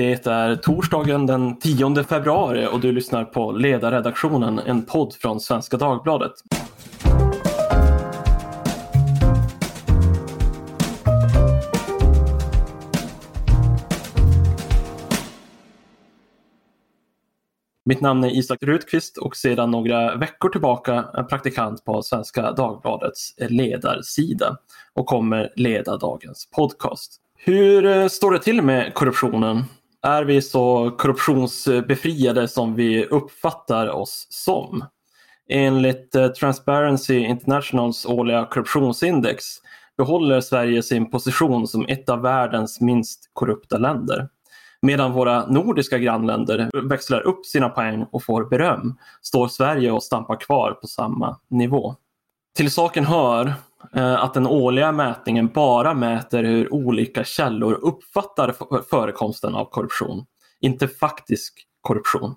Det är torsdagen den 10 februari och du lyssnar på Ledarredaktionen, en podd från Svenska Dagbladet. Mitt namn är Isak Rutqvist och sedan några veckor tillbaka är praktikant på Svenska Dagbladets ledarsida och kommer leda dagens podcast. Hur eh, står det till med korruptionen? Är vi så korruptionsbefriade som vi uppfattar oss som? Enligt eh, Transparency Internationals årliga korruptionsindex behåller Sverige sin position som ett av världens minst korrupta länder. Medan våra nordiska grannländer växlar upp sina poäng och får beröm står Sverige och stampar kvar på samma nivå. Till saken hör Eh, att den årliga mätningen bara mäter hur olika källor uppfattar förekomsten av korruption, inte faktisk korruption.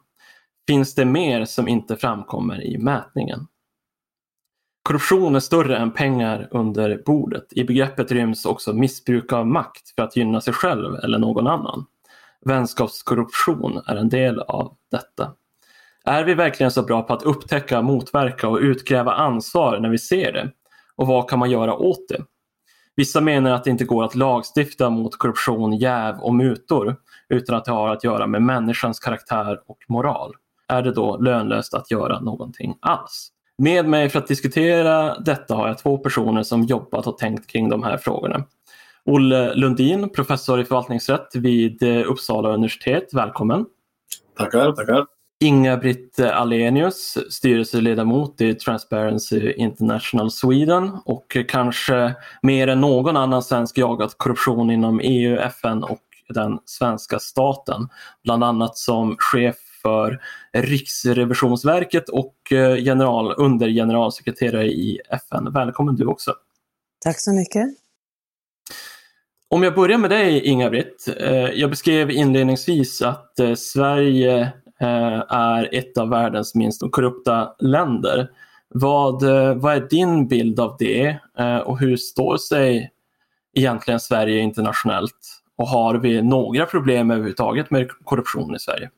Finns det mer som inte framkommer i mätningen? Korruption är större än pengar under bordet. I begreppet ryms också missbruk av makt för att gynna sig själv eller någon annan. Vänskapskorruption är en del av detta. Är vi verkligen så bra på att upptäcka, motverka och utkräva ansvar när vi ser det? Och vad kan man göra åt det? Vissa menar att det inte går att lagstifta mot korruption, jäv och mutor utan att det har att göra med människans karaktär och moral. Är det då lönlöst att göra någonting alls? Med mig för att diskutera detta har jag två personer som jobbat och tänkt kring de här frågorna. Olle Lundin, professor i förvaltningsrätt vid Uppsala universitet. Välkommen! Tackar, tackar! Inga-Britt Alenius, styrelseledamot i Transparency International Sweden och kanske mer än någon annan svensk jagat korruption inom EU, FN och den svenska staten. Bland annat som chef för Riksrevisionsverket och eh, general, undergeneralsekreterare i FN. Välkommen du också! Tack så mycket! Om jag börjar med dig Inga-Britt. Eh, jag beskrev inledningsvis att eh, Sverige Eh, är ett av världens minst korrupta länder. Vad, eh, vad är din bild av det eh, och hur står sig egentligen Sverige internationellt? Och har vi några problem överhuvudtaget med korruption i Sverige?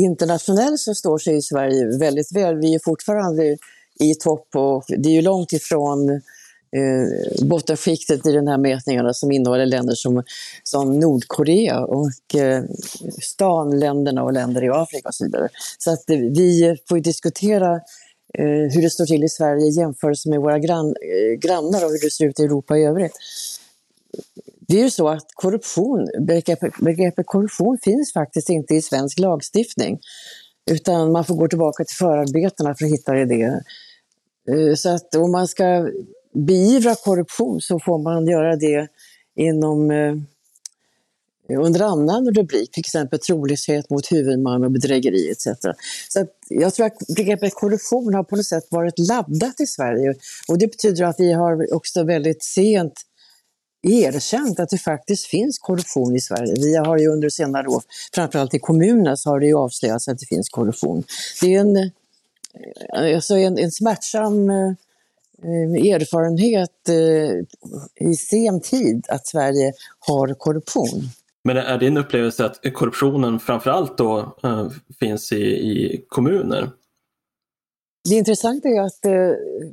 Internationellt så står sig Sverige väldigt väl. Vi är fortfarande i topp och det är ju långt ifrån eh, bottenskiktet i den här mätningarna som innehåller länder som, som Nordkorea och eh, stanländerna och länder i Afrika och så vidare. Så att eh, vi får diskutera eh, hur det står till i Sverige i jämförelse med våra grann, eh, grannar och hur det ser ut i Europa i övrigt. Det är ju så att korruption, begreppet, begreppet korruption finns faktiskt inte i svensk lagstiftning. Utan man får gå tillbaka till förarbetena för att hitta det. Eh, så att om man ska beivra korruption så får man göra det inom eh, under annan rubrik, till exempel trolöshet mot huvudman och bedrägeri etc. Så jag tror att begreppet korruption har på något sätt varit laddat i Sverige och det betyder att vi har också väldigt sent erkänt att det faktiskt finns korruption i Sverige. Vi har ju under senare år, framförallt i kommunerna, så har det ju avslöjats att det finns korruption. Det är en, eh, alltså en, en smärtsam Eh, erfarenhet eh, i sen tid att Sverige har korruption. Men är din upplevelse att korruptionen framförallt då äh, finns i, i, kommuner? Det intressanta är att eh,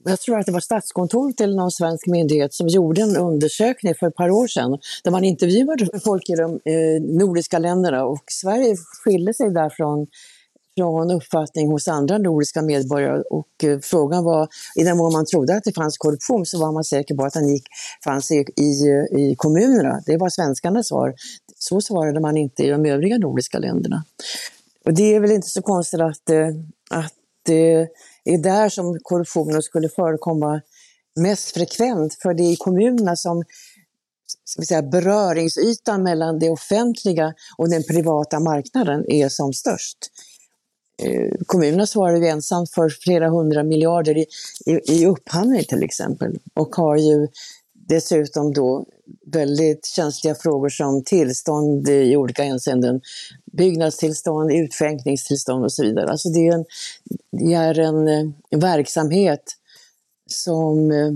jag tror att det var Statskontoret eller någon svensk myndighet som gjorde en undersökning för ett par år sedan där man intervjuade folk i de eh, nordiska länderna och Sverige skilde sig därifrån från uppfattning hos andra nordiska medborgare och eh, frågan var, i den mån man trodde att det fanns korruption så var man säker på att den gick, fanns i, i, i kommunerna. Det var svenskarnas svar. Så svarade man inte i de övriga nordiska länderna. Och det är väl inte så konstigt att, eh, att eh, det är där som korruptionen skulle förekomma mest frekvent, för det är i kommunerna som ska vi säga, beröringsytan mellan det offentliga och den privata marknaden är som störst. Eh, kommunerna svarar ju ensamt för flera hundra miljarder i, i, i upphandling till exempel och har ju dessutom då väldigt känsliga frågor som tillstånd i olika hänseenden. Byggnadstillstånd, utskänkningstillstånd och så vidare. Alltså det är en, det är en, eh, verksamhet som eh,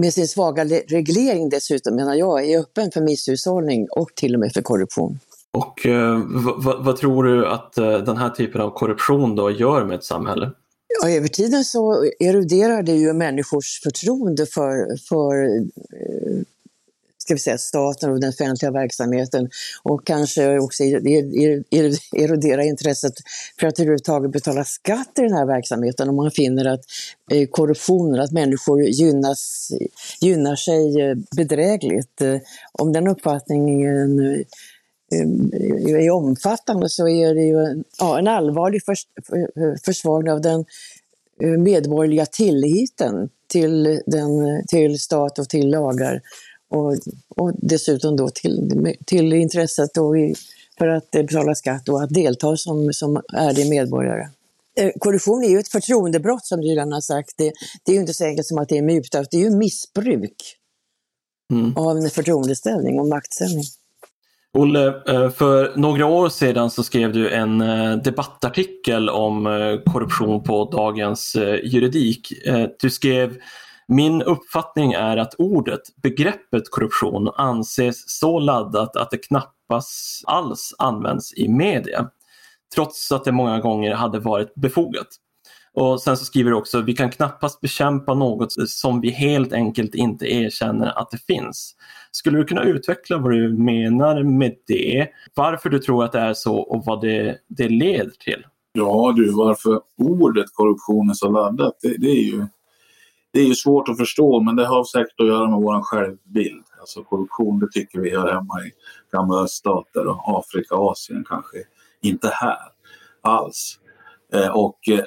med sin svaga reglering dessutom, menar jag, är öppen för misshushållning och till och med för korruption. Och eh, vad tror du att eh, den här typen av korruption då gör med ett samhälle? Ja, över tiden så eroderar det ju människors förtroende för, för eh, ska vi säga, staten och den offentliga verksamheten och kanske också erodera intresset för att överhuvudtaget betala skatt i den här verksamheten om man finner att eh, korruptionen, att människor gynnas, gynnar sig eh, bedrägligt. Eh, om den uppfattningen eh, är omfattande så är det ju en, ja, en allvarlig förs försvagning av den medborgerliga tilliten till, den, till stat och till lagar och, och dessutom då till, till intresset då i, för att betala skatt och att delta som, som ärlig medborgare. Eh, korruption är ju ett förtroendebrott som du redan har sagt. Det, det är ju inte så enkelt som att det är muta, det är ju missbruk mm. av en förtroendeställning och maktställning. Olle, eh, för några år sedan så skrev du en eh, debattartikel om eh, korruption på Dagens Juridik. Du skrev min uppfattning är att ordet, begreppet korruption anses så laddat att det knappast alls används i media. Trots att det många gånger hade varit befogat. Och sen så skriver du också, vi kan knappast bekämpa något som vi helt enkelt inte erkänner att det finns. Skulle du kunna utveckla vad du menar med det? Varför du tror att det är så och vad det, det leder till? Ja du, varför ordet korruption är så laddat, det, det är ju det är ju svårt att förstå men det har säkert att göra med vår självbild. Alltså korruption det tycker vi hör hemma i gamla öststater och Afrika och Asien kanske. Inte här alls. Eh, och eh,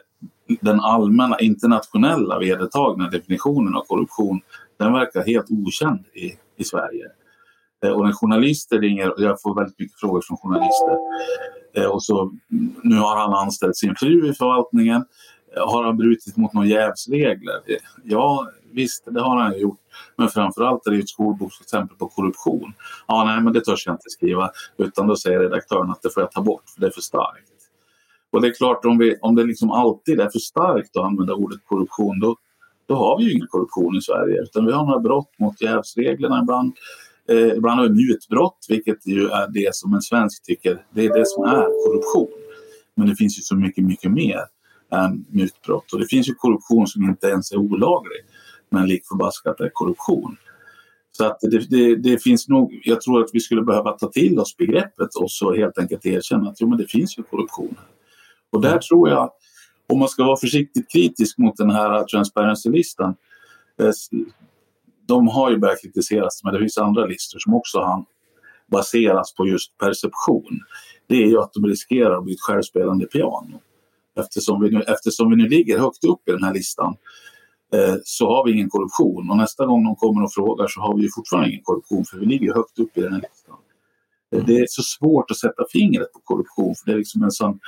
den allmänna internationella vedertagna definitionen av korruption den verkar helt okänd i, i Sverige. Eh, och när journalister ringer, jag får väldigt mycket frågor från journalister, eh, och så nu har han anställt sin fru i förvaltningen eh, har han brutit mot några jävsregler? Ja, visst, det har han gjort. Men framförallt är det ett skolboksexempel på korruption. Ja, nej, men det törs jag inte skriva. Utan då säger redaktören att det får jag ta bort, för det är för starkt. Och det är klart, om, vi, om det liksom alltid är för starkt att använda ordet korruption, då, då har vi ju ingen korruption i Sverige. Utan vi har några brott mot jävsreglerna ibland. Eh, ibland har vi mutbrott, vilket ju är det som en svensk tycker, det är det som är korruption. Men det finns ju så mycket, mycket mer än mutbrott. Och det finns ju korruption som inte ens är olaglig, men lik förbaskat är korruption. Så att det, det, det, finns nog, jag tror att vi skulle behöva ta till oss begreppet och så helt enkelt erkänna att jo, men det finns ju korruption. Och där tror jag, om man ska vara försiktigt kritisk mot den här Transparency-listan, eh, de har ju börjat kritiseras, men det finns andra listor som också har baseras på just perception. Det är ju att de riskerar att bli ett självspelande piano eftersom vi nu, eftersom vi nu ligger högt upp i den här listan eh, så har vi ingen korruption och nästa gång de kommer och frågar så har vi fortfarande ingen korruption för vi ligger högt upp i den här listan. Eh, det är så svårt att sätta fingret på korruption för det är liksom en sån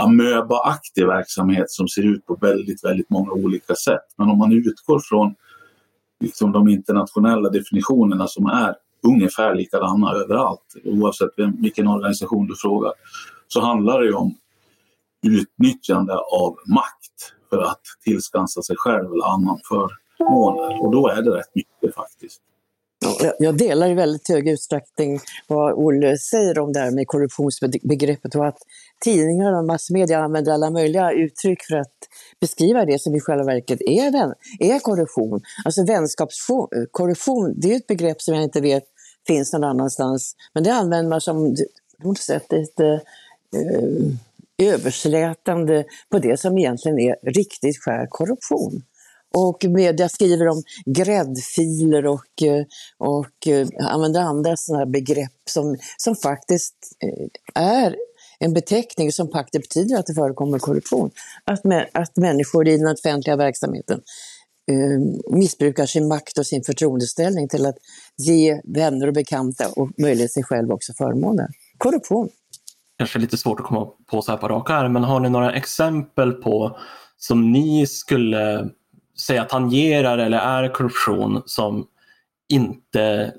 amöbaaktig verksamhet som ser ut på väldigt, väldigt många olika sätt. Men om man utgår från liksom de internationella definitionerna som är ungefär likadana överallt, oavsett vem, vilken organisation du frågar, så handlar det om utnyttjande av makt för att tillskansa sig själv eller annan förmåner. Och då är det rätt mycket faktiskt. Jag delar i väldigt hög utsträckning vad Olle säger om det här med korruptionsbegreppet och att tidningar och massmedia använder alla möjliga uttryck för att beskriva det som i själva verket är, är korruption. Alltså vänskapskorruption, det är ett begrepp som jag inte vet finns någon annanstans, men det använder man som på något sätt ett eh, eh, överslätande på det som egentligen är riktigt skär korruption. Och media skriver om gräddfiler och, eh, och eh, använder andra sådana begrepp som, som faktiskt eh, är en beteckning som faktiskt betyder att det förekommer korruption. Att, att människor i den offentliga verksamheten eh, missbrukar sin makt och sin förtroendeställning till att ge vänner och bekanta och möjligen sig själv också förmåner. Korruption kanske lite svårt att komma på så här på raka här, men har ni några exempel på som ni skulle säga tangerar eller är korruption som inte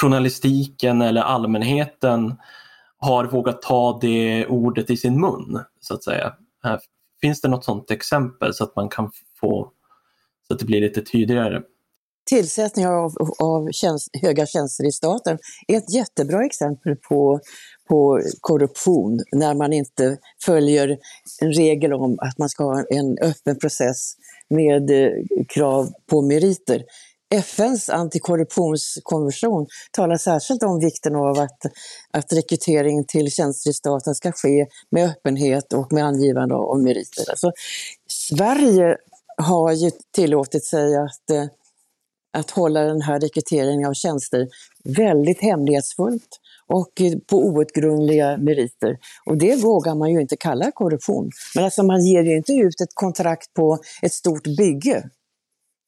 journalistiken eller allmänheten har vågat ta det ordet i sin mun, så att säga. Finns det något sådant exempel så att man kan få så att det blir lite tydligare? tillsättningar av, av tjänst, höga tjänster i staten är ett jättebra exempel på, på korruption när man inte följer en regel om att man ska ha en öppen process med eh, krav på meriter. FNs antikorruptionskonvention talar särskilt om vikten av att, att rekrytering till tjänster i staten ska ske med öppenhet och med angivande av meriter. Alltså, Sverige har ju tillåtit sig att, eh, att hålla den här rekryteringen av tjänster väldigt hemlighetsfullt och eh, på outgrundliga meriter. Och det vågar man ju inte kalla korruption. Men alltså man ger ju inte ut ett kontrakt på ett stort bygge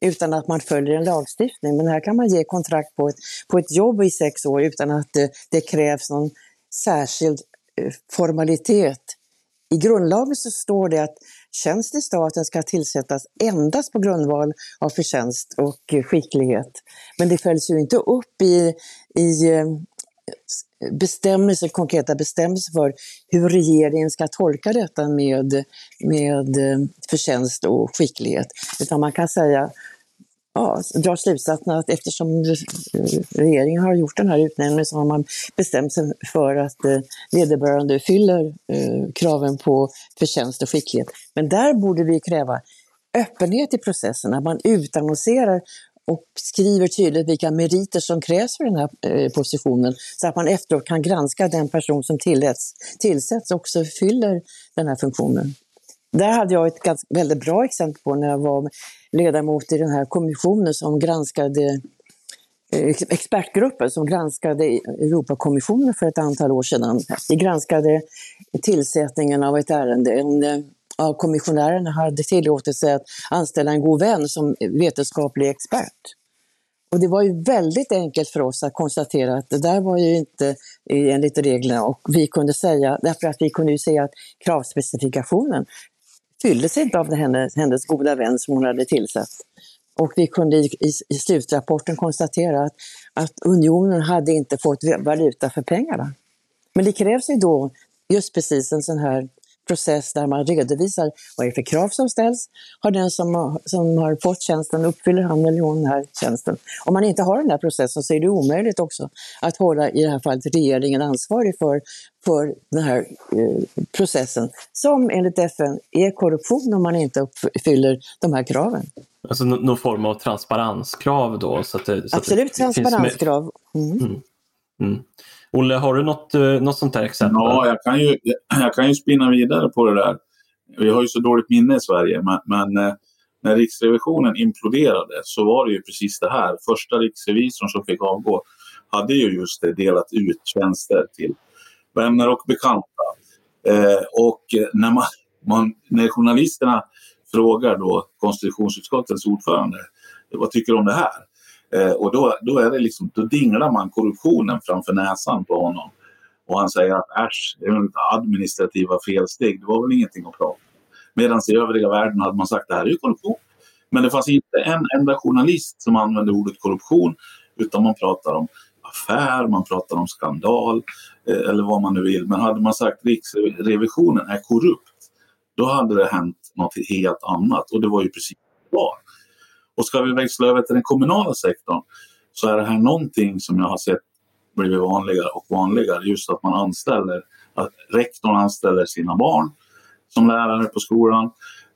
utan att man följer en lagstiftning. Men här kan man ge kontrakt på ett, på ett jobb i sex år utan att det, det krävs någon särskild eh, formalitet. I grundlagen så står det att tjänst i staten ska tillsättas endast på grundval av förtjänst och skicklighet. Men det följs ju inte upp i, i eh, bestämmelser, konkreta bestämmelser för hur regeringen ska tolka detta med, med eh, förtjänst och skicklighet. Utan man kan säga ja, dra slutsatsen att eftersom eh, regeringen har gjort den här utnämningen så har man bestämt sig för att eh, vederbörande fyller kraven på förtjänst och skicklighet. Men där borde vi kräva öppenhet i processen, att man utannonserar och skriver tydligt vilka meriter som krävs för den här eh, positionen så att man efteråt kan granska den person som tillsätts, tillsätts också fyller den här funktionen. Där hade jag ett ganska, väldigt bra exempel på när jag var ledamot i den här kommissionen som granskade eh, expertgruppen som granskade e-, Europakommissionen för ett antal år sedan. Vi granskade tillsättningen av ett ärende. En eh, av kommissionärerna hade tillåtit sig att anställa en god vän som vetenskaplig expert. Och det var ju väldigt enkelt för oss att konstatera att det där var ju inte enligt reglerna och vi kunde säga, därför att vi kunde ju säga att kravspecifikationen fylldes inte av hennes, hennes goda vän som hon hade tillsatt. Och vi kunde i, i, i slutrapporten konstatera att, att unionen hade inte fått valuta för pengarna. Men det krävs ju då just precis en sån här process där man redovisar vad det är för krav som ställs. Har den som har, som har fått tjänsten, uppfyller han eller hon den här tjänsten? Om man inte har den här processen så är det omöjligt också att hålla, i det här fallet, regeringen ansvarig för, för den här eh, processen, som enligt FN är korruption om man inte uppfyller de här kraven. Alltså någon form av transparenskrav då? Så att det, så Absolut att det transparenskrav. Mm. Mm. Mm. Olle, har du något, eh, något sånt här exempel? Ja, jag kan, ju, jag kan ju spinna vidare på det där. Vi har ju så dåligt minne i Sverige, men, men eh, när Riksrevisionen imploderade så var det ju precis det här. Första riksrevisorn som fick avgå hade ju just det, delat ut tjänster till vänner och bekanta. Eh, och eh, när, man, man, när journalisterna frågar då konstitutionsutskottets ordförande vad tycker du om det här? Eh, och då, då, är det liksom, då dinglar man korruptionen framför näsan på honom. Och han säger att äsch, det är administrativa felsteg, det var väl ingenting att prata om. Medan i övriga världen hade man sagt det här är ju korruption. Men det fanns inte en enda journalist som använde ordet korruption utan man pratar om affär, man pratar om skandal eh, eller vad man nu vill. Men hade man sagt Riksrevisionen är korrupt, då hade det hänt något helt annat och det var ju precis vad. Och ska vi växla över till den kommunala sektorn så är det här någonting som jag har sett blivit vanligare och vanligare. Just att man anställer, att rektorn anställer sina barn som lärare på skolan.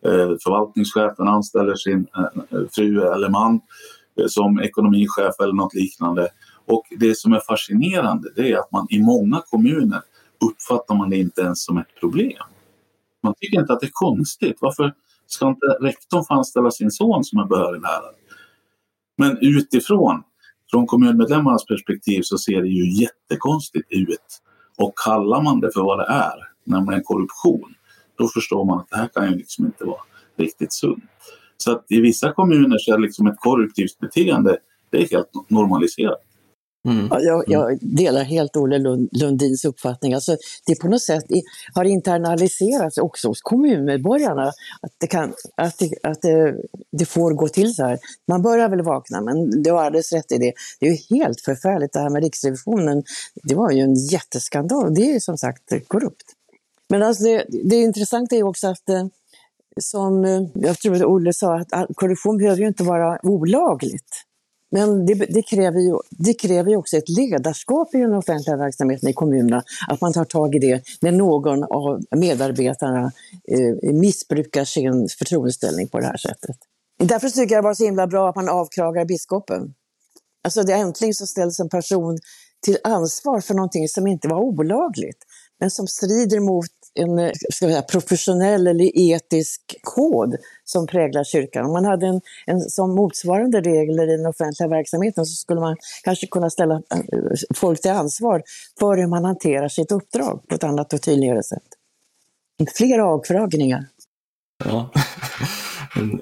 Eh, förvaltningschefen anställer sin eh, fru eller man eh, som ekonomichef eller något liknande. Och det som är fascinerande det är att man i många kommuner uppfattar man det inte ens som ett problem. Man tycker inte att det är konstigt. Varför Ska inte rektorn få anställa sin son som är behörig lärare? Men utifrån, från kommunmedlemmarnas perspektiv, så ser det ju jättekonstigt ut. Och kallar man det för vad det är, nämligen korruption, då förstår man att det här kan ju liksom inte vara riktigt sunt. Så att i vissa kommuner så är liksom ett korruptivt beteende det är helt normaliserat. Mm. Jag, jag, mm. delar helt Olle Lundins uppfattning. Alltså, det på något sätt har internaliserats också hos kommunmedborgarna att, det, kan, att, det, att det, det, får gå till så här. Man börjar väl vakna, men du har alldeles rätt i det. Det är ju helt förfärligt det här med Riksrevisionen. Det var ju en jätteskandal. Det är som sagt korrupt. Men alltså det, det intressanta är också att eh, som eh, jag tror att Olle sa, att korruption behöver ju inte vara olagligt. Men det, det, kräver ju, det kräver ju också ett ledarskap i den offentliga verksamheten i kommunerna, att man tar tag i det när någon av medarbetarna eh, missbrukar sin förtroendeställning på det här sättet. Därför tycker jag det var så himla bra att man avkragar biskopen. Alltså det äntligen så ställs en person till ansvar för någonting som inte var olagligt, men som strider mot en eh, ska säga, professionell eller etisk kod som präglar kyrkan. Om man hade en, en som motsvarande regler i den offentliga verksamheten så skulle man kanske kunna ställa eh, folk till ansvar för hur man hanterar sitt uppdrag på ett annat och tydligare sätt. Fler avfrågningar. Ja,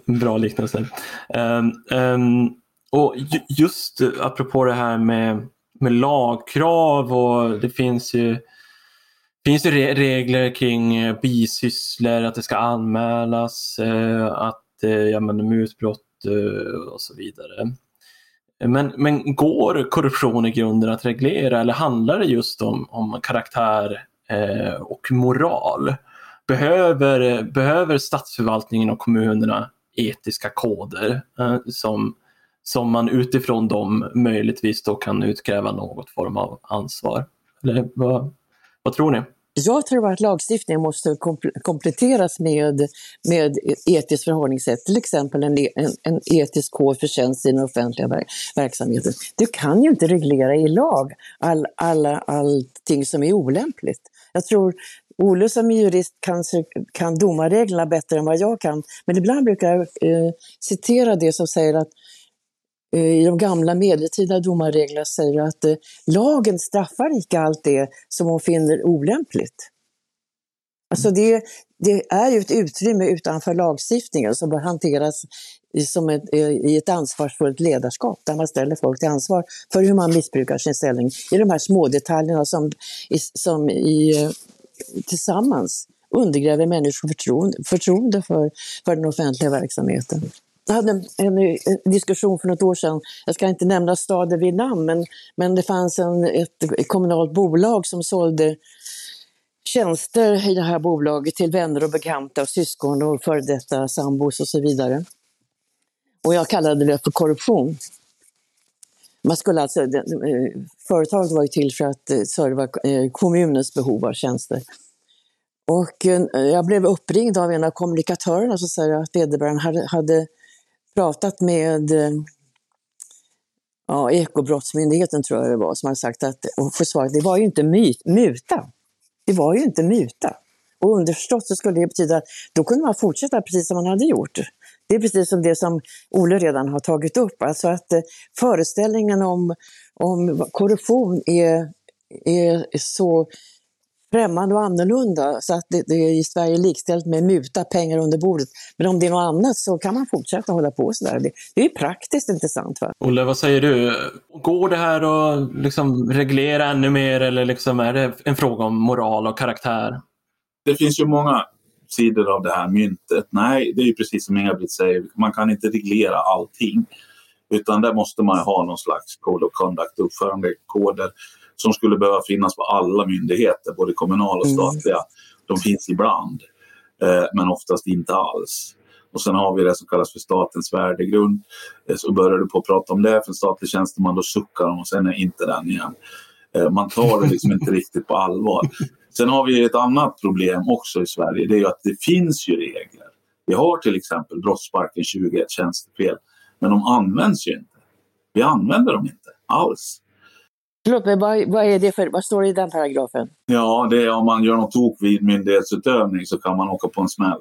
en bra liknelse. Um, um, och just apropå det här med, med lagkrav och det finns ju finns det regler kring eh, bisysslor, att det ska anmälas, eh, att eh, ja, men, mutbrott eh, och så vidare. Men, men går korruption i grunden att reglera eller handlar det just om, om karaktär eh, och moral? Behöver, behöver statsförvaltningen och kommunerna etiska koder eh, som, som man utifrån dem möjligtvis då kan utkräva något form av ansvar? Eller vad, vad tror ni? Jag tror att lagstiftningen måste kompletteras med, med etiskt förhållningssätt, till exempel en, en, en etisk kod för tjänst i den offentliga verk, verksamheten. Du kan ju inte reglera i lag all, alla, allting som är olämpligt. Jag tror Olle som jurist kanske kan domarreglerna bättre än vad jag kan, men ibland brukar jag eh, citera det som säger att Eh, i de gamla medeltida domarreglerna säger att eh, lagen straffar inte allt det som hon finner olämpligt. Alltså det, det är ju ett utrymme utanför lagstiftningen som bör hanteras i, som ett, eh, i ett ansvarsfullt ledarskap där man ställer folk till ansvar för hur man missbrukar sin ställning i de här små detaljerna som, som i, tillsammans undergräver människors förtroende, förtroende för, för den offentliga verksamheten. Jag hade en, en, diskussion för något år sedan, jag ska inte nämna staden vid namn, men, men det fanns en, ett kommunalt bolag som sålde tjänster i det här bolaget till vänner och bekanta och syskon och före detta sambos och så vidare. Och jag kallade det för korruption. Man skulle alltså, företaget var ju till för att eh, serva eh, kommunens behov av tjänster. Och eh, jag blev uppringd av en av kommunikatörerna som säger att vederbörande hade, hade pratat med eh, ja, Ekobrottsmyndigheten tror jag det var, som hade sagt att, och försvarat, det var ju inte myt, muta. Det var ju inte muta. Och underförstått så skulle det betyda att då kunde man fortsätta precis som man hade gjort. Det är precis som det som Olle redan har tagit upp, alltså att eh, föreställningen om, om korruption är, är så främmande och annorlunda så att det, det, är i Sverige likställt med muta pengar under bordet. Men om det är något annat så kan man fortsätta hålla på sådär. Det, det är praktiskt intressant. Va? Olle, vad säger du? Går det här att liksom reglera ännu mer eller liksom är det en fråga om moral och karaktär? Det finns ju många sidor av det här myntet. Nej, det är ju precis som Inga-Britt säger, man kan inte reglera allting. Utan där måste man ha någon slags code of conduct, uppförandekoder som skulle behöva finnas på alla myndigheter, både kommunala och mm. statliga. Mm. De finns ibland, eh, men oftast inte alls. Och sen har vi det som kallas för statens värdegrund. Eh, så börjar du på att prata om det för en statlig tjänsteman, då suckar de och sen är inte den igen. Eh, man tar det liksom inte riktigt på allvar. Sen har vi ett annat problem också i Sverige, det är ju att det finns ju regler. Vi har till exempel brottsbalken 21 tjänstefel, men de används ju inte. Vi använder dem inte alls. Förlåt mig, vad, vad, är det för, vad står det i den paragrafen? Ja, det är om man gör något tok vid myndighetsutövning så kan man åka på en smäll.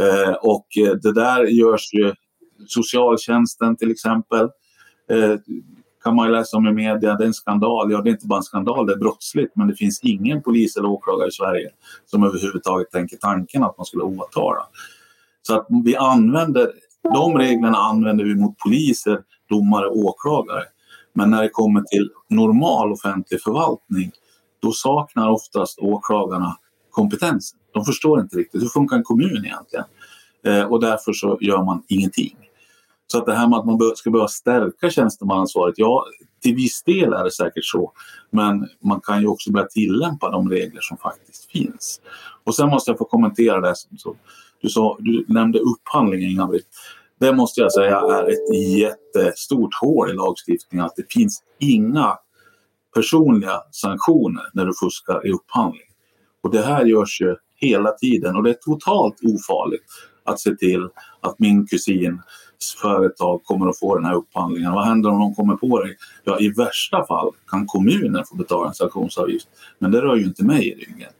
Eh, och eh, det där görs ju, socialtjänsten till exempel, eh, kan man ju läsa om i media, det är en skandal. Ja, det är inte bara en skandal, det är brottsligt, men det finns ingen polis eller åklagare i Sverige som överhuvudtaget tänker tanken att man skulle åtala. Så att vi använder, de reglerna använder vi mot poliser, domare och åklagare. Men när det kommer till normal offentlig förvaltning då saknar oftast åklagarna kompetensen. De förstår inte riktigt hur funkar en kommun egentligen? Eh, och därför så gör man ingenting. Så att det här med att man ska behöva stärka tjänstemannaansvaret, ja till viss del är det säkert så. Men man kan ju också börja tillämpa de regler som faktiskt finns. Och sen måste jag få kommentera det som du, sa, du nämnde upphandling Inga-Britt det måste jag säga är ett jättestort hål i lagstiftningen. Att det finns inga personliga sanktioner när du fuskar i upphandling. Och det här görs ju hela tiden och det är totalt ofarligt att se till att min kusins företag kommer att få den här upphandlingen. Vad händer om de kommer på det? Ja, i värsta fall kan kommunen få betala en sanktionsavgift. Men det rör ju inte mig i ryggen.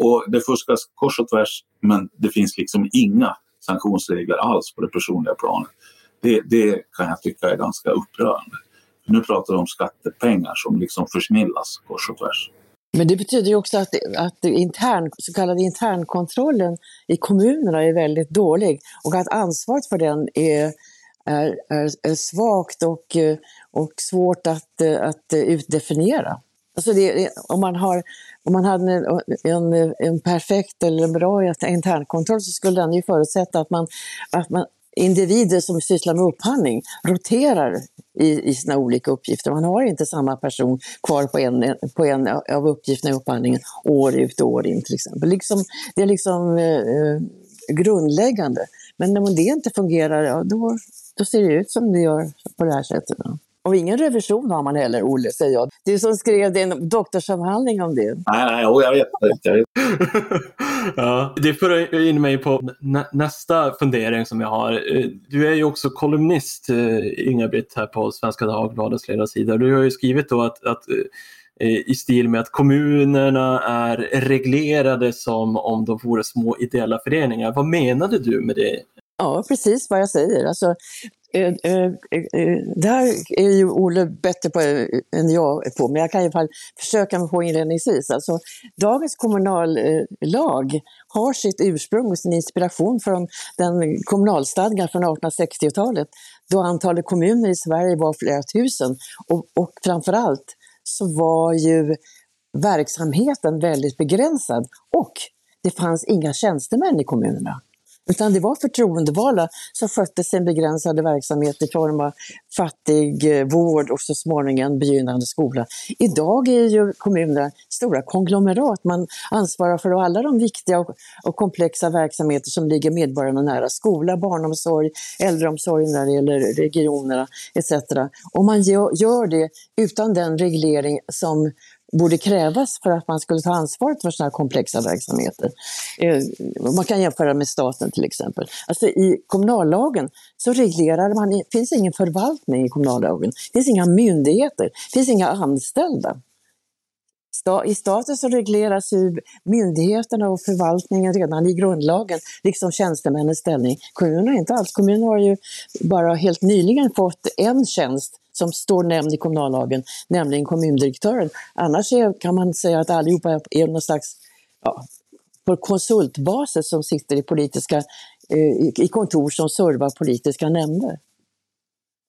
Och det fuskas kors och tvärs, men det finns liksom inga sanktionsregler alls på det personliga planet. Det, det kan jag tycka är ganska upprörande. Nu pratar vi om skattepengar som liksom försnillas kors och tvärs. Men det betyder ju också att, att intern, så kallade internkontrollen i kommunerna är väldigt dålig och att ansvaret för den är, är, är, är svagt och, och svårt att, att utdefiniera. Alltså det, om, man har, om man hade en, en, en perfekt eller en bra internkontroll så skulle den ju förutsätta att man, att man individer som sysslar med upphandling roterar i, i sina olika uppgifter. Man har inte samma person kvar på en, på en av uppgifterna i upphandlingen år ut och år in till exempel. Liksom, det är liksom eh, grundläggande. Men om det inte fungerar, ja, då, då ser det ut som det gör på det här sättet. Ja. Och ingen revision har man heller, Olle, säger jag. Du som skrev din doktorsavhandling om det. Nej, nej, jag vet inte. ja, det för in mig på nä nästa fundering som jag har. Eh, du är ju också kolumnist, eh, Inga-Britt, här på Svenska Dagbladets ledarsida. Du har ju skrivit då att, att eh, i stil med att kommunerna är reglerade som om de vore små ideella föreningar. Vad menade du med det? Ja, precis vad jag säger. Alltså, Eh eh, eh, eh, det här är ju Olle bättre på eh, än jag på, men jag kan i alla fall försöka mig på inledningsvis. Alltså, dagens kommunallag har sitt ursprung och sin inspiration från den kommunalstadgan från 1860-talet, då antalet kommuner i Sverige var flera tusen. Och, och framförallt så var ju verksamheten väldigt begränsad och det fanns inga tjänstemän i kommunerna. Utan det var förtroendevalda som skötte sin begränsade verksamhet i form av fattigvård eh, och så småningom begynnande skola. Idag är ju kommunerna stora konglomerat. Man ansvarar för alla de viktiga och, komplexa verksamheter som ligger medborgarna nära. Skola, barnomsorg, äldreomsorg när det gäller regionerna etc. Och man gör det utan den reglering som borde krävas för att man skulle ta ansvaret för sådana här komplexa verksamheter. Eh, man kan jämföra med staten till exempel. Alltså I kommunallagen så reglerar man, det finns ingen förvaltning i kommunallagen, det finns inga myndigheter, det finns inga anställda. I staten så regleras ju myndigheterna och förvaltningen redan i grundlagen, liksom tjänstemännens ställning. Kommunerna inte alls. Kommunerna har ju bara helt nyligen fått en tjänst som står nämnd i kommunallagen, nämligen kommundirektören. Annars är, kan man säga att allihopa är någon slags ja, på konsultbasis som sitter i politiska eh, i kontor som servar politiska nämnder.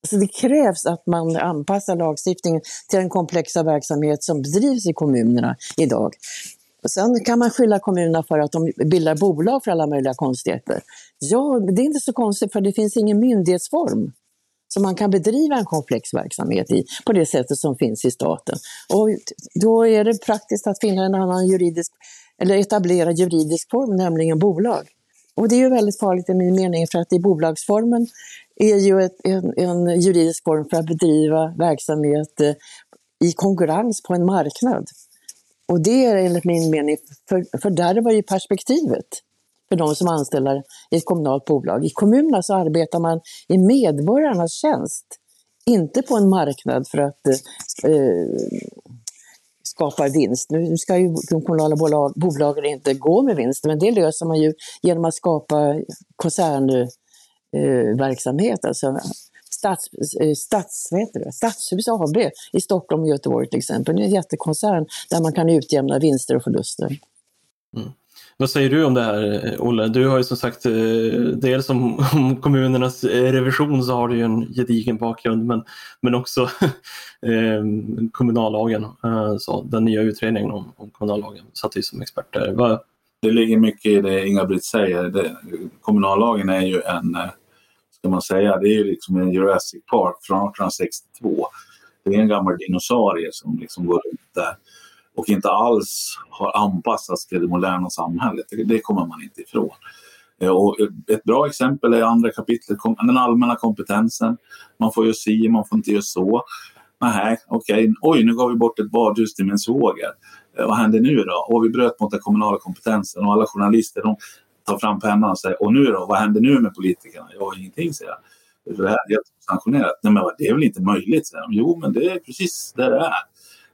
Så det krävs att man anpassar lagstiftningen till den komplexa verksamhet som bedrivs i kommunerna idag. Sen kan man skylla kommunerna för att de bildar bolag för alla möjliga konstigheter. Ja, det är inte så konstigt för det finns ingen myndighetsform som man kan bedriva en komplex verksamhet i på det sättet som finns i staten. Och då är det praktiskt att finna en annan juridisk, eller etablera juridisk form, nämligen bolag. Och det är ju väldigt farligt i min mening för att i bolagsformen är ju ett, en, en, juridisk form för att bedriva verksamhet eh, i konkurrens på en marknad. Och det är enligt min mening, för, för där var ju perspektivet för de som anställer i ett kommunalt bolag. I kommunerna så arbetar man i medborgarnas tjänst, inte på en marknad för att eh, eh skapar vinst. Nu ska ju de kommunala bolag, bolagen inte gå med vinst, men det löser man ju genom att skapa koncernverksamhet, eh, alltså Stats, eh, stats, det, Stadshus AB i Stockholm och Göteborg till exempel. Det är en jättekoncern där man kan utjämna vinster och förluster. Mm. Vad säger du om det här Olle? Du har ju som sagt eh, dels om, om kommunernas eh, revision så har du ju en gedigen bakgrund men, men också eh, kommunallagen, så den nya utredningen om, om kommunallagen satt ju som expert där. Vad... Det ligger mycket i det Inga-Britt säger. Det, kommunallagen är ju en, ska man säga, det är ju liksom en Jurassic Park från 1862. Det är en gammal dinosaurie som liksom går runt där och inte alls har anpassats till det moderna samhället. Det kommer man inte ifrån. Eh, och ett bra exempel är andra kapitlet, den allmänna kompetensen. Man får ju si, man får inte göra så. Nej, okej, okay. oj nu gav vi bort ett badhus till min svåger. Eh, vad händer nu då? Och vi bröt mot den kommunala kompetensen och alla journalister de tar fram pennan och säger och nu då, vad händer nu med politikerna? Jag har ingenting säger jag. Det här är helt sanktionerat. Nej, men det är väl inte möjligt, säger de. Jo, men det är precis det det är.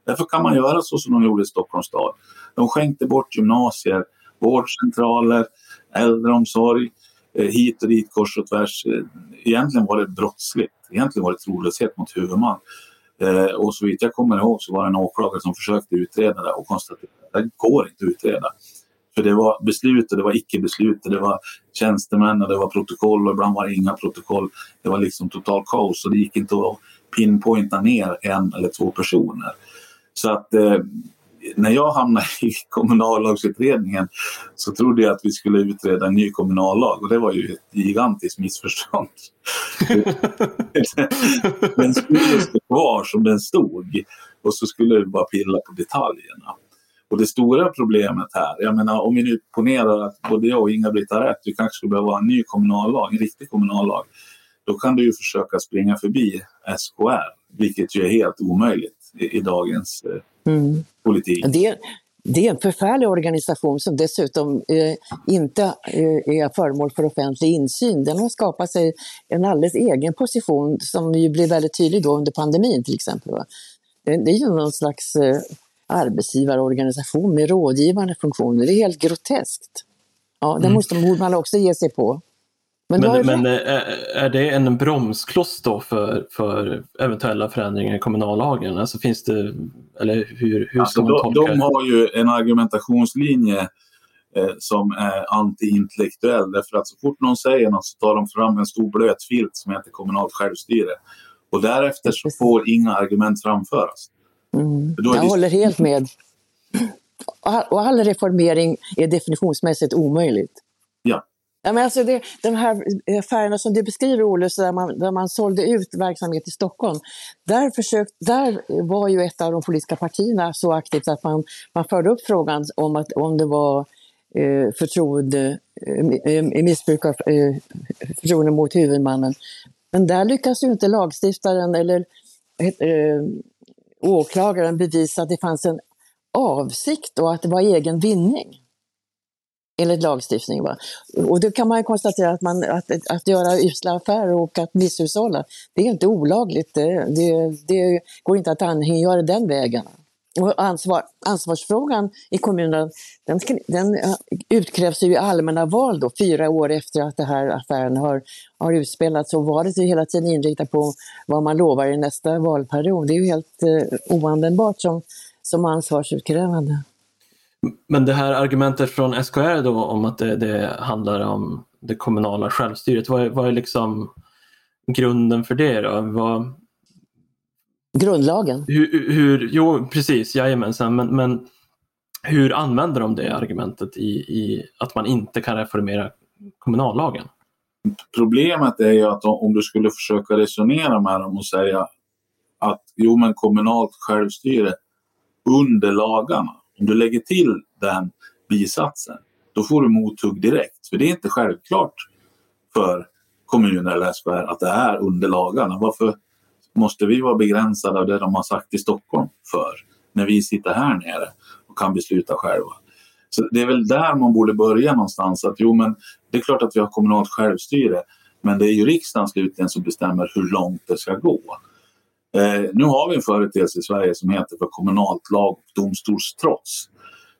Därför kan man göra så som de gjorde i Stockholms stad. De skänkte bort gymnasier, vårdcentraler, äldreomsorg, eh, hit och dit, kors och tvärs. Eh, egentligen var det brottsligt. Egentligen var det trolöshet mot huvudman. Eh, och så vitt jag kommer ihåg så var det en åklagare som försökte utreda det och konstaterade att det går inte att utreda. För det var beslut och det var icke-beslut det var tjänstemän och det var protokoll och ibland var det inga protokoll. Det var liksom total kaos och det gick inte att pinpointa ner en eller två personer. Så att eh, när jag hamnade i kommunallagsutredningen så trodde jag att vi skulle utreda en ny kommunallag och det var ju ett gigantiskt missförstånd. den skulle stå kvar som den stod och så skulle vi bara pilla på detaljerna. Och det stora problemet här, jag menar om vi nu ponerar att både jag och Inga-Britt har rätt, vi kanske skulle behöva en ny kommunallag, en riktig kommunallag. Då kan du ju försöka springa förbi SKR, vilket ju är helt omöjligt i, i dagens eh, mm. politik. Det, det är en förfärlig organisation som dessutom eh, inte eh, är föremål för offentlig insyn. Den har skapat sig en alldeles egen position som ju blev väldigt tydlig då under pandemin till exempel. Va? Det, det är ju någon slags eh, arbetsgivarorganisation med rådgivande funktioner. Det är helt groteskt. Ja, det mm. måste man också ge sig på. Men, men, men är, är, det en bromskloss då för, för eventuella förändringar i kommunallagen? Alltså finns det, eller hur, hur alltså, ska man tolka de, de har ju en argumentationslinje eh, som är antiintellektuell. Därför att så fort någon säger något så tar de fram en stor blöt filt som heter kommunalt självstyre. Och därefter så får inga argument framföras. Mm. Jag håller helt med. Och all reformering är definitionsmässigt omöjligt. Ja. Ja, men alltså det, de här eh, affärerna som du beskriver, Olle, där man, där man sålde ut verksamhet i Stockholm, där, försökt, där var ju ett av de politiska partierna så aktivt att man, man förde upp frågan om, att, om det var eh, förtroende, eh, eh missbruk av eh, förtroende mot huvudmannen. Men där lyckas ju inte lagstiftaren eller eh, åklagaren bevisa att det fanns en avsikt och att det var egen vinning enligt lagstiftning. Va? Och då kan man konstatera att, man, att, att göra usla affärer och att misshushålla, det är inte olagligt. Det, det, det går inte att anhängiggöra den vägen. Och ansvar, ansvarsfrågan i kommunen, den, den utkrävs ju i allmänna val då, fyra år efter att den här affären har, har utspelats. Och valet är hela tiden inriktat på vad man lovar i nästa valperiod. Det är ju helt eh, oanvändbart som, som ansvarsutkrävande. Men det här argumentet från SKR då om att det, det handlar om det kommunala självstyret, vad är, vad är liksom grunden för det då? Vad, Grundlagen? Hur, hur, jo, precis, jajamensan, men, men hur använder de det argumentet i, i att man inte kan reformera kommunallagen? Problemet är ju att om du skulle försöka resonera med dem och säga att jo men kommunalt självstyre under lagarna, om du lägger till den bisatsen, då får du mothugg direkt. För det är inte självklart för kommuner eller SKR att det är under lagarna. Varför måste vi vara begränsade av det de har sagt i Stockholm för när vi sitter här nere och kan besluta själva. Så det är väl där man borde börja någonstans. Att jo, men det är klart att vi har kommunalt självstyre, men det är ju riksdagen slutligen som bestämmer hur långt det ska gå. Eh, nu har vi en företeelse i Sverige som heter för kommunalt lag och domstolstrots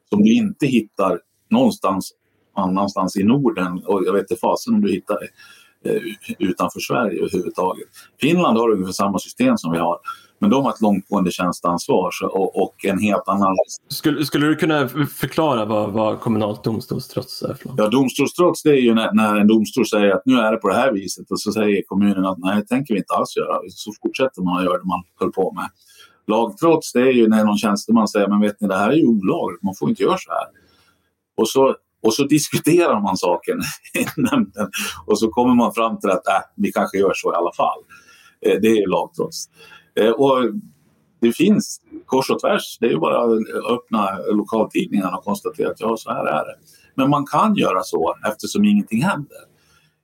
som du inte hittar någonstans annanstans i Norden och jag vet inte fasen om du hittar det Eh, utanför Sverige överhuvudtaget. Finland har ungefär samma system som vi har. Men de har ett långtgående tjänsteansvar och, och en helt annan... Skulle, skulle du kunna förklara vad, vad kommunalt domstolstrots är? För ja, domstolstrots det är ju när, när, en domstol säger att nu är det på det här viset och så säger kommunen att nej, det tänker vi inte alls göra. Så fortsätter man att göra det man höll på med. Lagtrots det är ju när någon tjänsteman säger men vet ni det här är ju olagligt, man får inte göra så här. Och så och så diskuterar man saken i nämnden och så kommer man fram till att äh, vi kanske gör så i alla fall. Eh, det är lagtrots. Eh, och det finns kors och tvärs. Det är ju bara att öppna lokaltidningarna och konstatera att ja, så här är det. Men man kan göra så eftersom ingenting händer.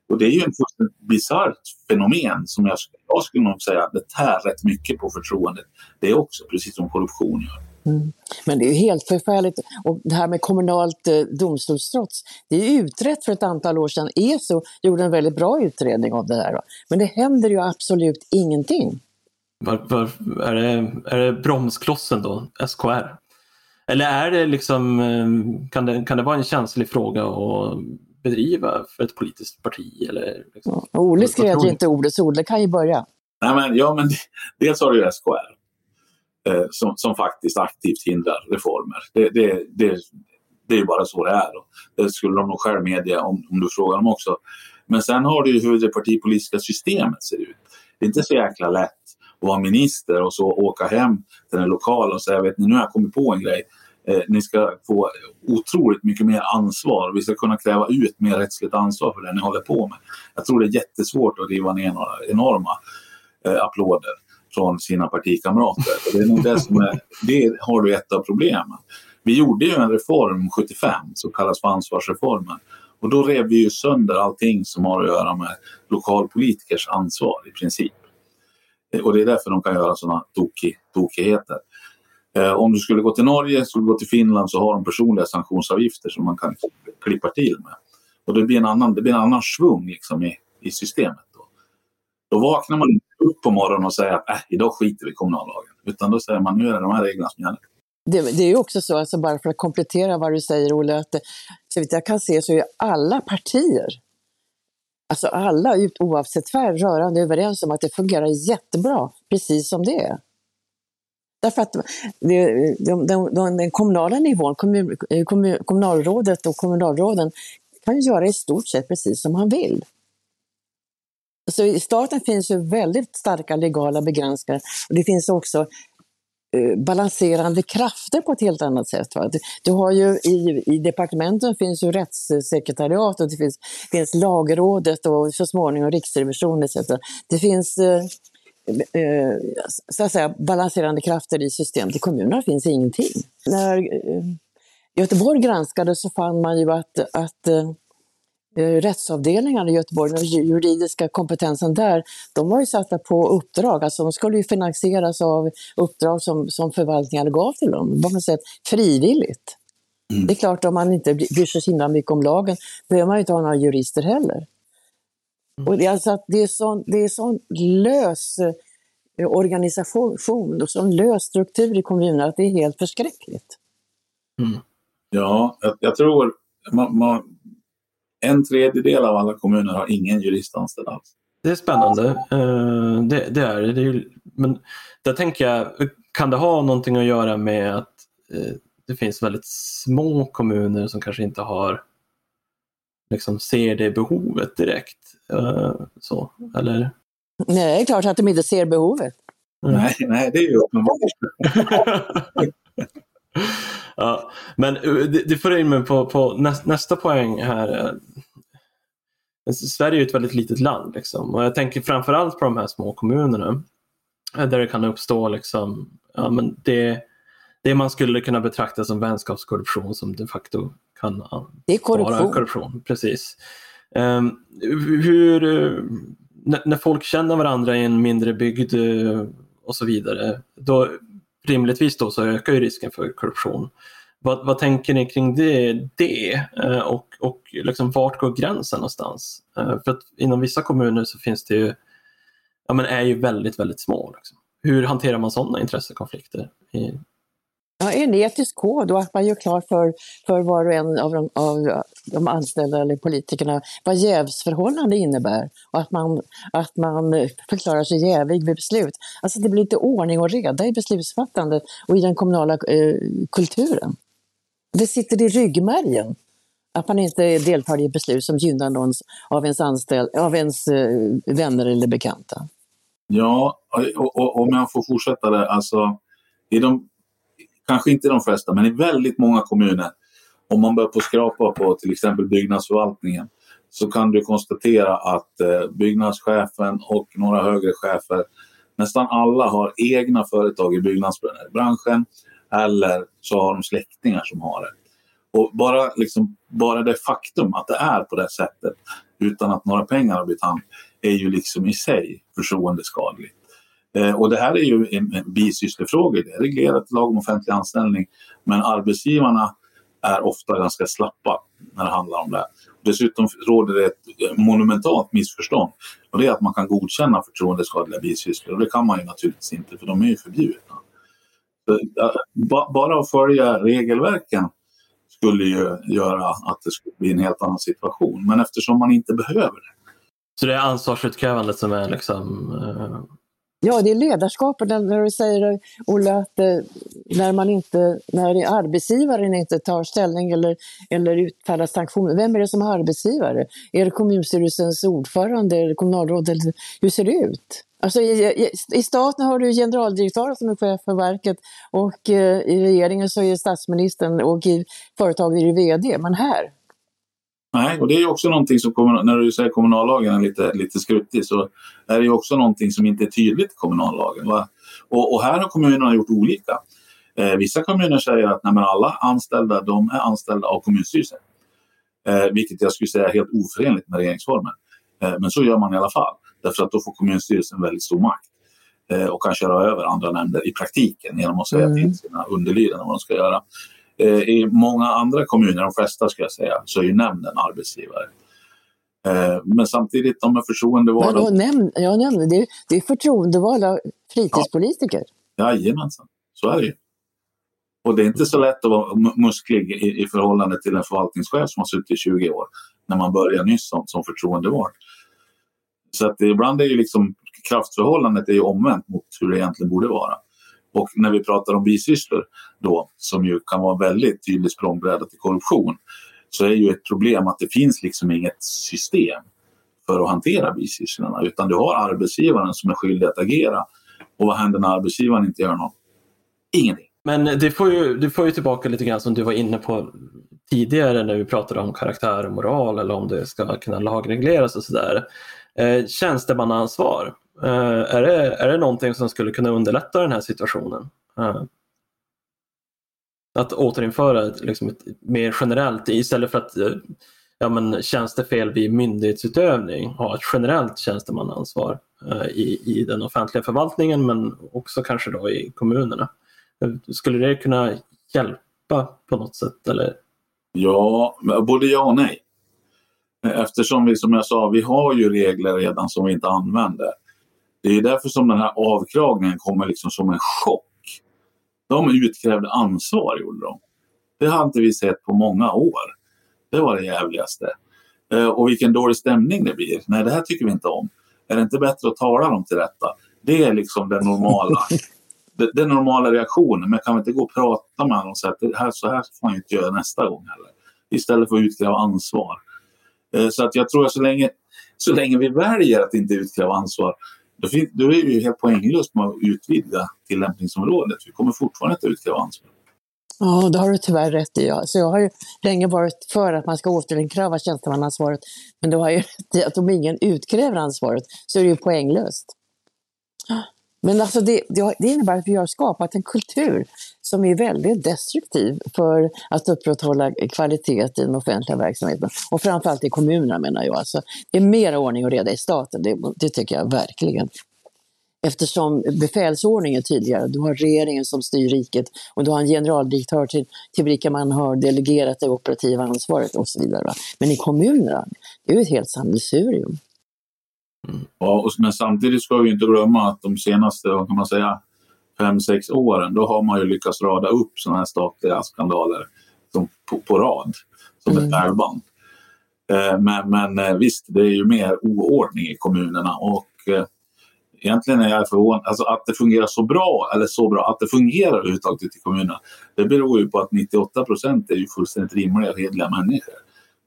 Och det är ju ett fullständigt bisarrt fenomen som jag, jag skulle nog säga det tär rätt mycket på förtroendet. Det är också, precis som korruption gör. Mm. Men det är ju helt förfärligt. Och det här med kommunalt eh, domstolstrots, det är utrett för ett antal år sedan. ESO gjorde en väldigt bra utredning av det här. Men det händer ju absolut ingenting. Var, var, är, det, är det bromsklossen då, SKR? Eller är det liksom, eh, kan det, kan det vara en känslig fråga att bedriva för ett politiskt parti? Eller liksom, ja, Ole skrev ju inte ordet, så Ole kan ju börja. Nej, men, ja, men dels har du ju SKR eh, som, som faktiskt aktivt hindrar reformer. Det, det, det, det är ju bara så det är. Det skulle de nog själv medge om, om du frågar dem också. Men sen har du ju hur det partipolitiska systemet ser ut. Det är inte så jäkla lätt och vara minister och så åka hem till den lokala och säga vet ni, nu har jag kommit på en grej. Eh, ni ska få otroligt mycket mer ansvar. Vi ska kunna kräva ut mer rättsligt ansvar för det ni håller på med. Jag tror det är jättesvårt att riva ner några enorma eh, applåder från sina partikamrater. Det, är nog det, som är, det har du ett av problemen. Vi gjorde ju en reform 75 som kallas för ansvarsreformen. Och då rev vi ju sönder allting som har att göra med lokalpolitikers ansvar i princip. Eh, och det är därför de kan göra sådana tokig, tokigheter. Eh, om du skulle gå till Norge, skulle gå till Finland så har de personliga sanktionsavgifter som man kan klippa till med. Och det blir en annan, det blir en annan svung liksom i, i systemet. Då. då vaknar man inte upp på morgonen och säger att äh, idag skiter vi i kommunallagen. Utan då säger man nu är det de här reglerna som gäller. Det, det är ju också så, alltså bara för att komplettera vad du säger Olle, att eh, så vitt jag kan se så är alla partier, alltså alla oavsett färg, rörande överens om att det fungerar jättebra precis som det är. Därför att det, de, de, de, den kommunala nivån, kommun, eh, kommun, kommunalrådet och kommunalråden kan ju göra i stort sett precis som man vill. Så I staten finns ju väldigt starka legala begränsningar och det finns också Eh, balanserande krafter på ett helt annat sätt. Va? Du, du har ju i, i departementen finns ju rättssekretariatet, det finns, finns lagrådet och så småningom riksrevisionen etc. Det finns eh, eh, eh, så att säga, balanserande krafter i systemet. I kommunerna finns ingenting. När eh, Göteborg granskade så fann man ju att, att eh, rättsavdelningarna i Göteborg, den juridiska kompetensen där, de var ju satta på uppdrag, alltså de skulle ju finansieras av uppdrag som, som förvaltningarna gav till dem, på något sätt frivilligt. Mm. Det är klart, om man inte bryr sig så himla mycket om lagen behöver man ju inte ha några jurister heller. Mm. Och det är alltså att det är sån, det är sån lös eh, organisation och sån lös struktur i kommunerna att det är helt förskräckligt. Mm. Ja, jag, jag tror man, man, en tredjedel av alla kommuner har ingen juristanställd alls. Det är spännande. Uh, det, det, är det. Är, men där tänker jag, kan det ha någonting att göra med att uh, det finns väldigt små kommuner som kanske inte har liksom ser det behovet direkt? Uh, så, eller? Nej, det är klart att de inte ser behovet. Mm. Nej, nej, det är ju uppenbart. ja, men det, det får in mig på, på nästa, nästa poäng här. Sverige är ett väldigt litet land liksom. och jag tänker framförallt på de här små kommunerna där det kan uppstå liksom, ja, men det, det man skulle kunna betrakta som vänskapskorruption som de facto kan det är korruption. vara korruption. Precis. Um, hur, när folk känner varandra i en mindre bygd eh, och så vidare, då rimligtvis då så ökar ju risken för korruption. Vad, vad tänker ni kring det? det? Eh, och och liksom, vart går gränsen någonstans? Eh, för att inom vissa kommuner så finns det ju, ja men är ju väldigt, väldigt små. Liksom. Hur hanterar man sådana intressekonflikter? I... Ja, en etisk kod och att man gör klart för, för var och en av de, av de anställda eller politikerna vad jävsförhållande innebär och att man, att man förklarar sig jävig vid beslut. Alltså det blir lite ordning och reda i beslutsfattandet och i den kommunala eh, kulturen. Det sitter i ryggmärgen att man inte deltar i beslut som gynnar någon av ens, anställ, av ens eh, vänner eller bekanta. Ja, och, och, om jag får fortsätta där. Alltså, i de, kanske inte de flesta, men i väldigt många kommuner, om man börjar på skrapa på till exempel byggnadsförvaltningen, så kan du konstatera att eh, byggnadschefen och några högre chefer, nästan alla har egna företag i byggnadsbranschen eller så har de släktingar som har det. Och bara, liksom, bara det faktum att det är på det sättet utan att några pengar har blivit hand är ju liksom i sig förtroendeskadligt. Eh, och det här är ju en, en bisysslefråga, det är reglerat i lag om offentlig anställning. Men arbetsgivarna är ofta ganska slappa när det handlar om det. Dessutom råder det ett eh, monumentalt missförstånd och det är att man kan godkänna förtroendeskadliga bisysslor och det kan man ju naturligtvis inte för de är ju förbjudna. Bara att följa regelverken skulle ju göra att det skulle bli en helt annan situation. Men eftersom man inte behöver det. Så det är ansvarsutkrävandet som är liksom eh, Ja, det är ledarskapet. När du säger, Olle, att eh, när, man inte, när arbetsgivaren inte tar ställning eller, eller utfärdar sanktioner, vem är det som är arbetsgivare? Är det kommunstyrelsens ordförande, eller kommunalråd, hur ser det ut? Alltså i, i, I staten har du generaldirektören som är chef för verket och eh, i regeringen så är det statsministern och i företaget är det VD. Men här, Nej, och det är också någonting som, när du säger kommunallagen är lite, lite skruttig, så är det ju också någonting som inte är tydligt i kommunallagen. Och, och, här har kommunerna gjort olika. Eh, vissa kommuner säger att nej, alla anställda de är anställda av kommunstyrelsen. Eh, vilket jag skulle säga är helt oförenligt med regeringsformen. Eh, men så gör man i alla fall, därför att då får kommunstyrelsen väldigt stor makt eh, och kan köra över andra nämnder i praktiken genom att säga mm. till sina underlydande vad de ska göra. Eh, I många andra kommuner, de flesta ska jag säga, så är ju nämnden arbetsgivare. Eh, men samtidigt, de är förtroendevalda. Vadå, nämnd, det, är, det är förtroendevalda fritidspolitiker? Ja. Jajamensan, så är det ju. Och det är inte så lätt att vara musklig i, i förhållande till en förvaltningschef som har suttit i 20 år när man börjar nyss som, som förtroendevald. Så att ibland är ju liksom kraftförhållandet är ju omvänt mot hur det egentligen borde vara. Och när vi pratar om bisysslor då, som ju kan vara väldigt tydlig språngbräda till korruption, så är ju ett problem att det finns liksom inget system för att hantera bisysslorna, utan du har arbetsgivaren som är skyldig att agera. Och vad händer när arbetsgivaren inte gör något? Ingenting. Men det får, ju, det får ju tillbaka lite grann som du var inne på tidigare när vi pratade om karaktär och moral eller om det ska kunna lagregleras och sådär. Eh, tjänstemannaansvar. Uh, är, det, är det någonting som skulle kunna underlätta den här situationen? Uh, att återinföra liksom ett, mer generellt istället för att uh, ja, men, tjänstefel vid myndighetsutövning ha ett generellt tjänstemannaansvar i, i den offentliga förvaltningen men också kanske då i kommunerna. Skulle det kunna hjälpa på något sätt? Eller? Ja, både ja och nej. Eftersom vi som jag sa, vi har ju regler redan som vi inte använder. Det är därför som den här avkragningen kommer liksom som en chock. De utkrävde ansvar, gjorde de. Det har inte vi sett på många år. Det var det jävligaste. Eh, och vilken dålig stämning det blir. Nej, det här tycker vi inte om. Är det inte bättre att tala dem till rätta? Det är liksom den normala, den normala reaktionen. Men kan vi inte gå och prata med dem och säga att här, så här får man inte göra nästa gång heller. Istället för att utkräva ansvar. Eh, så att jag tror att så länge, så länge vi väljer att inte utkräva ansvar då, då är det ju helt poänglöst med att utvidga tillämpningsområdet. Vi kommer fortfarande att utkräva ansvar. Ja, det har du tyvärr rätt i. Ja. Så jag har ju länge varit för att man ska återinkräva tjänstemannaansvaret. Men du har ju rätt i att om ingen utkräver ansvaret så är det ju poänglöst. Men alltså det, det innebär att vi har skapat en kultur som är väldigt destruktiv för att upprätthålla kvalitet i den offentliga verksamheten. Och framförallt i kommunerna menar jag. Alltså, det är mer ordning och reda i staten, det, det tycker jag verkligen. Eftersom befälsordningen är tydligare. Du har regeringen som styr riket och du har en generaldirektör till, till vilka man har delegerat det operativa ansvaret och så vidare. Men i kommunerna, det är ju ett helt sammelsurium. Mm. Ja, men samtidigt ska vi inte glömma att de senaste, vad kan man säga, fem, sex åren, då har man ju lyckats rada upp sådana här statliga skandaler som på, på rad, som mm. ett pärlband. Eh, men, men eh, visst, det är ju mer oordning i kommunerna och eh, egentligen är jag förvånad. Alltså att det fungerar så bra, eller så bra, att det fungerar överhuvudtaget i kommunerna, det beror ju på att 98 procent är ju fullständigt rimliga och hederliga människor.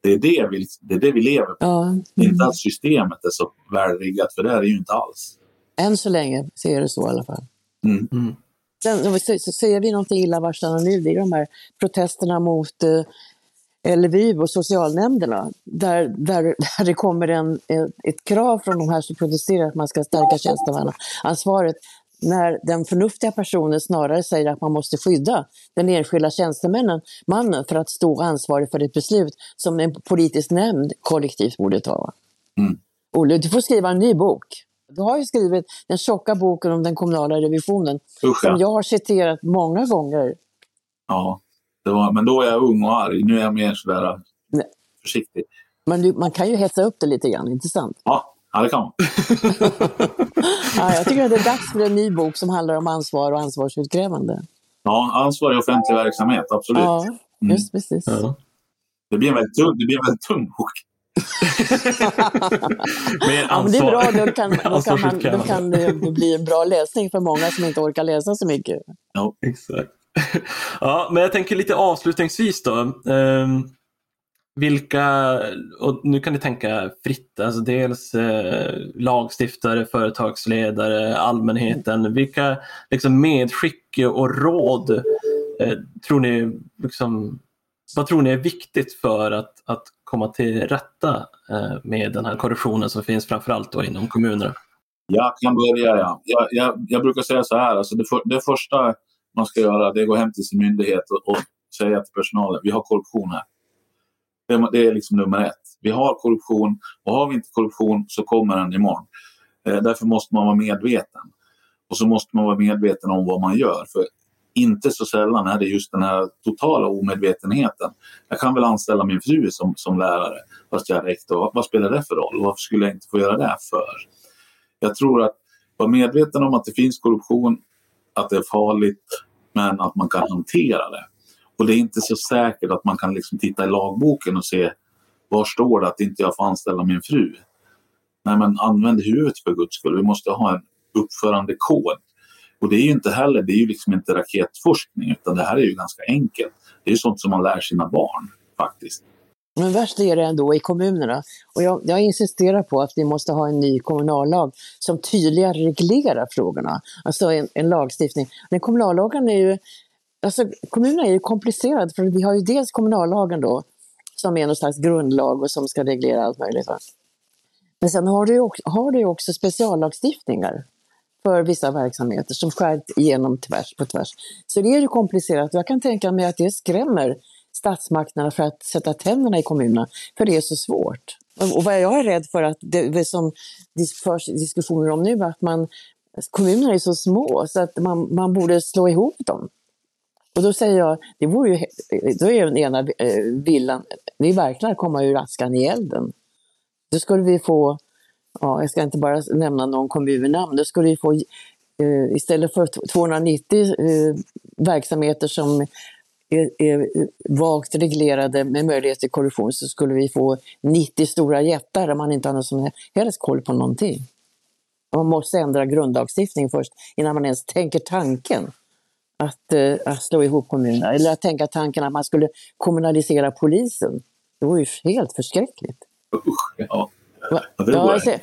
Det är det vi, det är det vi lever på. Ja. Mm. Inte att systemet är så välriggat, för det är det ju inte alls. Än så länge ser det så i alla fall. Mm. Mm. Sen så säger vi någonting illavarslande nu, det är de här protesterna mot eh, LVU och socialnämnderna, där, där, där det kommer en, ett, ett krav från de här som protesterar att man ska stärka tjänstemannaansvaret. När den förnuftiga personen snarare säger att man måste skydda den enskilda tjänstemannen mannen för att stå ansvarig för ett beslut som en politisk nämnd kollektivt borde ta. Mm. Olle, du får skriva en ny bok. Du har ju skrivit den tjocka boken om den kommunala revisionen Usch, som ja. jag har citerat många gånger. ja. Var, men då är jag ung och arg. Nu är jag mer sådär Nej. försiktig. Men du, man kan ju hetsa upp det lite grann, inte sant? Ja, ja det kan man. Ja, jag tycker att det är dags för en ny bok som handlar om ansvar och ansvarsutkrävande. Ja, ansvar i offentlig verksamhet, absolut. Ja, just precis. Ja. Det blir en väldigt tung, det blir en väldigt tung bok. Mer Ja, men det är bra, ansvar. då kan, då kan, man, då kan det bli en bra läsning för många som inte orkar läsa så mycket. Exakt. Ja, men jag tänker lite avslutningsvis då. Ehm, vilka, och nu kan ni tänka fritt, alltså dels eh, lagstiftare, företagsledare, allmänheten. Vilka liksom, medskick och råd eh, tror ni, liksom, vad tror ni är viktigt för att, att komma till rätta eh, med den här korruptionen som finns framförallt då inom kommunerna? Jag kan börja, ja. Jag, jag, jag brukar säga så här, alltså det, för, det första man ska göra det är att gå hem till sin myndighet och, och säga till personalen, vi har korruption här. Det, det är liksom nummer ett. Vi har korruption och har vi inte korruption så kommer den imorgon. Eh, därför måste man vara medveten. Och så måste man vara medveten om vad man gör. För inte så sällan är det just den här totala omedvetenheten. Jag kan väl anställa min fru som, som lärare fast jag är rektor. Vad spelar det för roll? Varför skulle jag inte få göra det för? Jag tror att vara medveten om att det finns korruption, att det är farligt, men att man kan hantera det. Och det är inte så säkert att man kan liksom titta i lagboken och se var står det att inte jag får anställa min fru? Nej, men använd huvudet för guds skull. Vi måste ha en uppförandekod. Och det är ju inte heller, det är ju liksom inte raketforskning utan det här är ju ganska enkelt. Det är ju sånt som man lär sina barn faktiskt. Men värst är det ändå i kommunerna. Och jag, jag insisterar på att vi måste ha en ny kommunallag som tydligare reglerar frågorna. Alltså en, en lagstiftning. Den kommunallagen är ju, alltså kommunerna är ju komplicerade för vi har ju dels kommunallagen då som är någon slags grundlag och som ska reglera allt möjligt. Va? Men sen har du ju också, har du ju också speciallagstiftningar för vissa verksamheter som skär igenom tvärs på tvärs. Så det är ju komplicerat. Jag kan tänka mig att det skrämmer statsmakterna för att sätta tänderna i kommunerna, för det är så svårt. Och och vad jag är rädd för att det, det som det förs diskussioner om nu, att man, kommunerna är så små så att man, man borde slå ihop dem. Och då säger jag, det vore ju, då är den ena eh, villan, det är verkligen att komma ur askan i elden. Då skulle vi få, ja, jag ska inte bara nämna någon kommunnamn, då skulle vi få eh, istället för 290 eh, verksamheter som är, är vagt reglerade med möjlighet till korruption så skulle vi få 90 stora jättar där man inte har någon som helst koll på någonting. Man måste ändra grundlagstiftningen först innan man ens tänker tanken att, eh, att slå ihop kommunerna. Eller att tänka tanken att man skulle kommunalisera polisen. Det vore ju helt förskräckligt. Usch, ja. Va? Ja, det Ja, jag säger,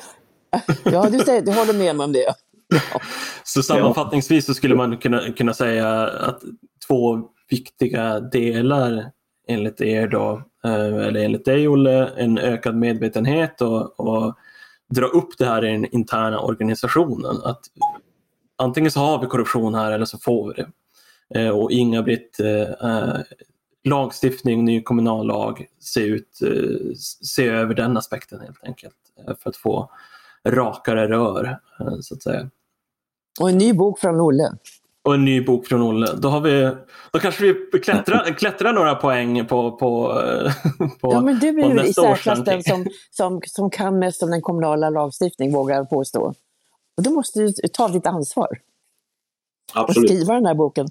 ja, du, säger, du håller med mig om det. Så sammanfattningsvis så skulle man kunna, kunna säga att två viktiga delar enligt er då, eh, eller enligt dig Olle, en ökad medvetenhet och, och dra upp det här i den interna organisationen. Att antingen så har vi korruption här eller så får vi det. Eh, Och Inga-Britt, eh, eh, lagstiftning, ny kommunallag, se, ut, eh, se över den aspekten helt enkelt. eh, För att få rakare rör, eh, så att säga. Och en ny bok från Olle. Och en ny bok från Olle. Då, har vi, då kanske vi klättrar, klättrar några poäng på, på, på, Ja, men du är ju i särklass den som, som, som kan mest om den kommunala lagstiftningen, vågar jag påstå. Och då måste du ta ditt ansvar och Absolut. skriva den här boken.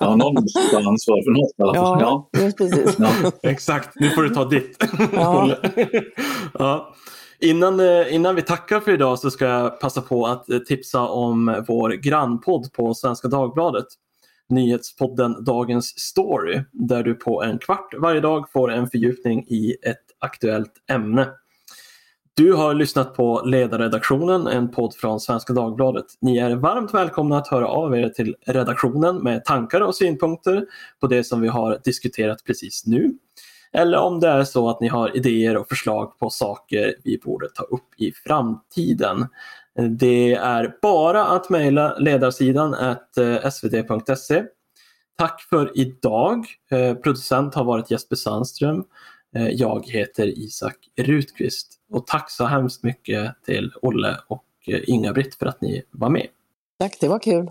Ja, någon måste ta ansvar för något i alla fall. Ja, Ja. precis. Ja. Exakt, nu får du ta ditt. Ja. Ja. Innan, eh, innan vi tackar för idag så ska jag passa på att eh, tipsa om vår grannpodd på Svenska Dagbladet. Nyhetspodden Dagens Story där du på en kvart varje dag får en fördjupning i ett aktuellt ämne. Du har lyssnat på Ledarredaktionen, en podd från Svenska Dagbladet. Ni är varmt välkomna att höra av er till redaktionen med tankar och synpunkter på det som vi har diskuterat precis nu. Eller om det är så att ni har idéer och förslag på saker vi borde ta upp i framtiden. Det är bara att mejla ledarsidan eh, svd.se. Tack för idag. Eh, producent har varit Jesper Sandström. Eh, jag heter Isak Rutqvist och tack så hemskt mycket till Olle och eh, Inga-Britt för att ni var med. Tack, det var kul.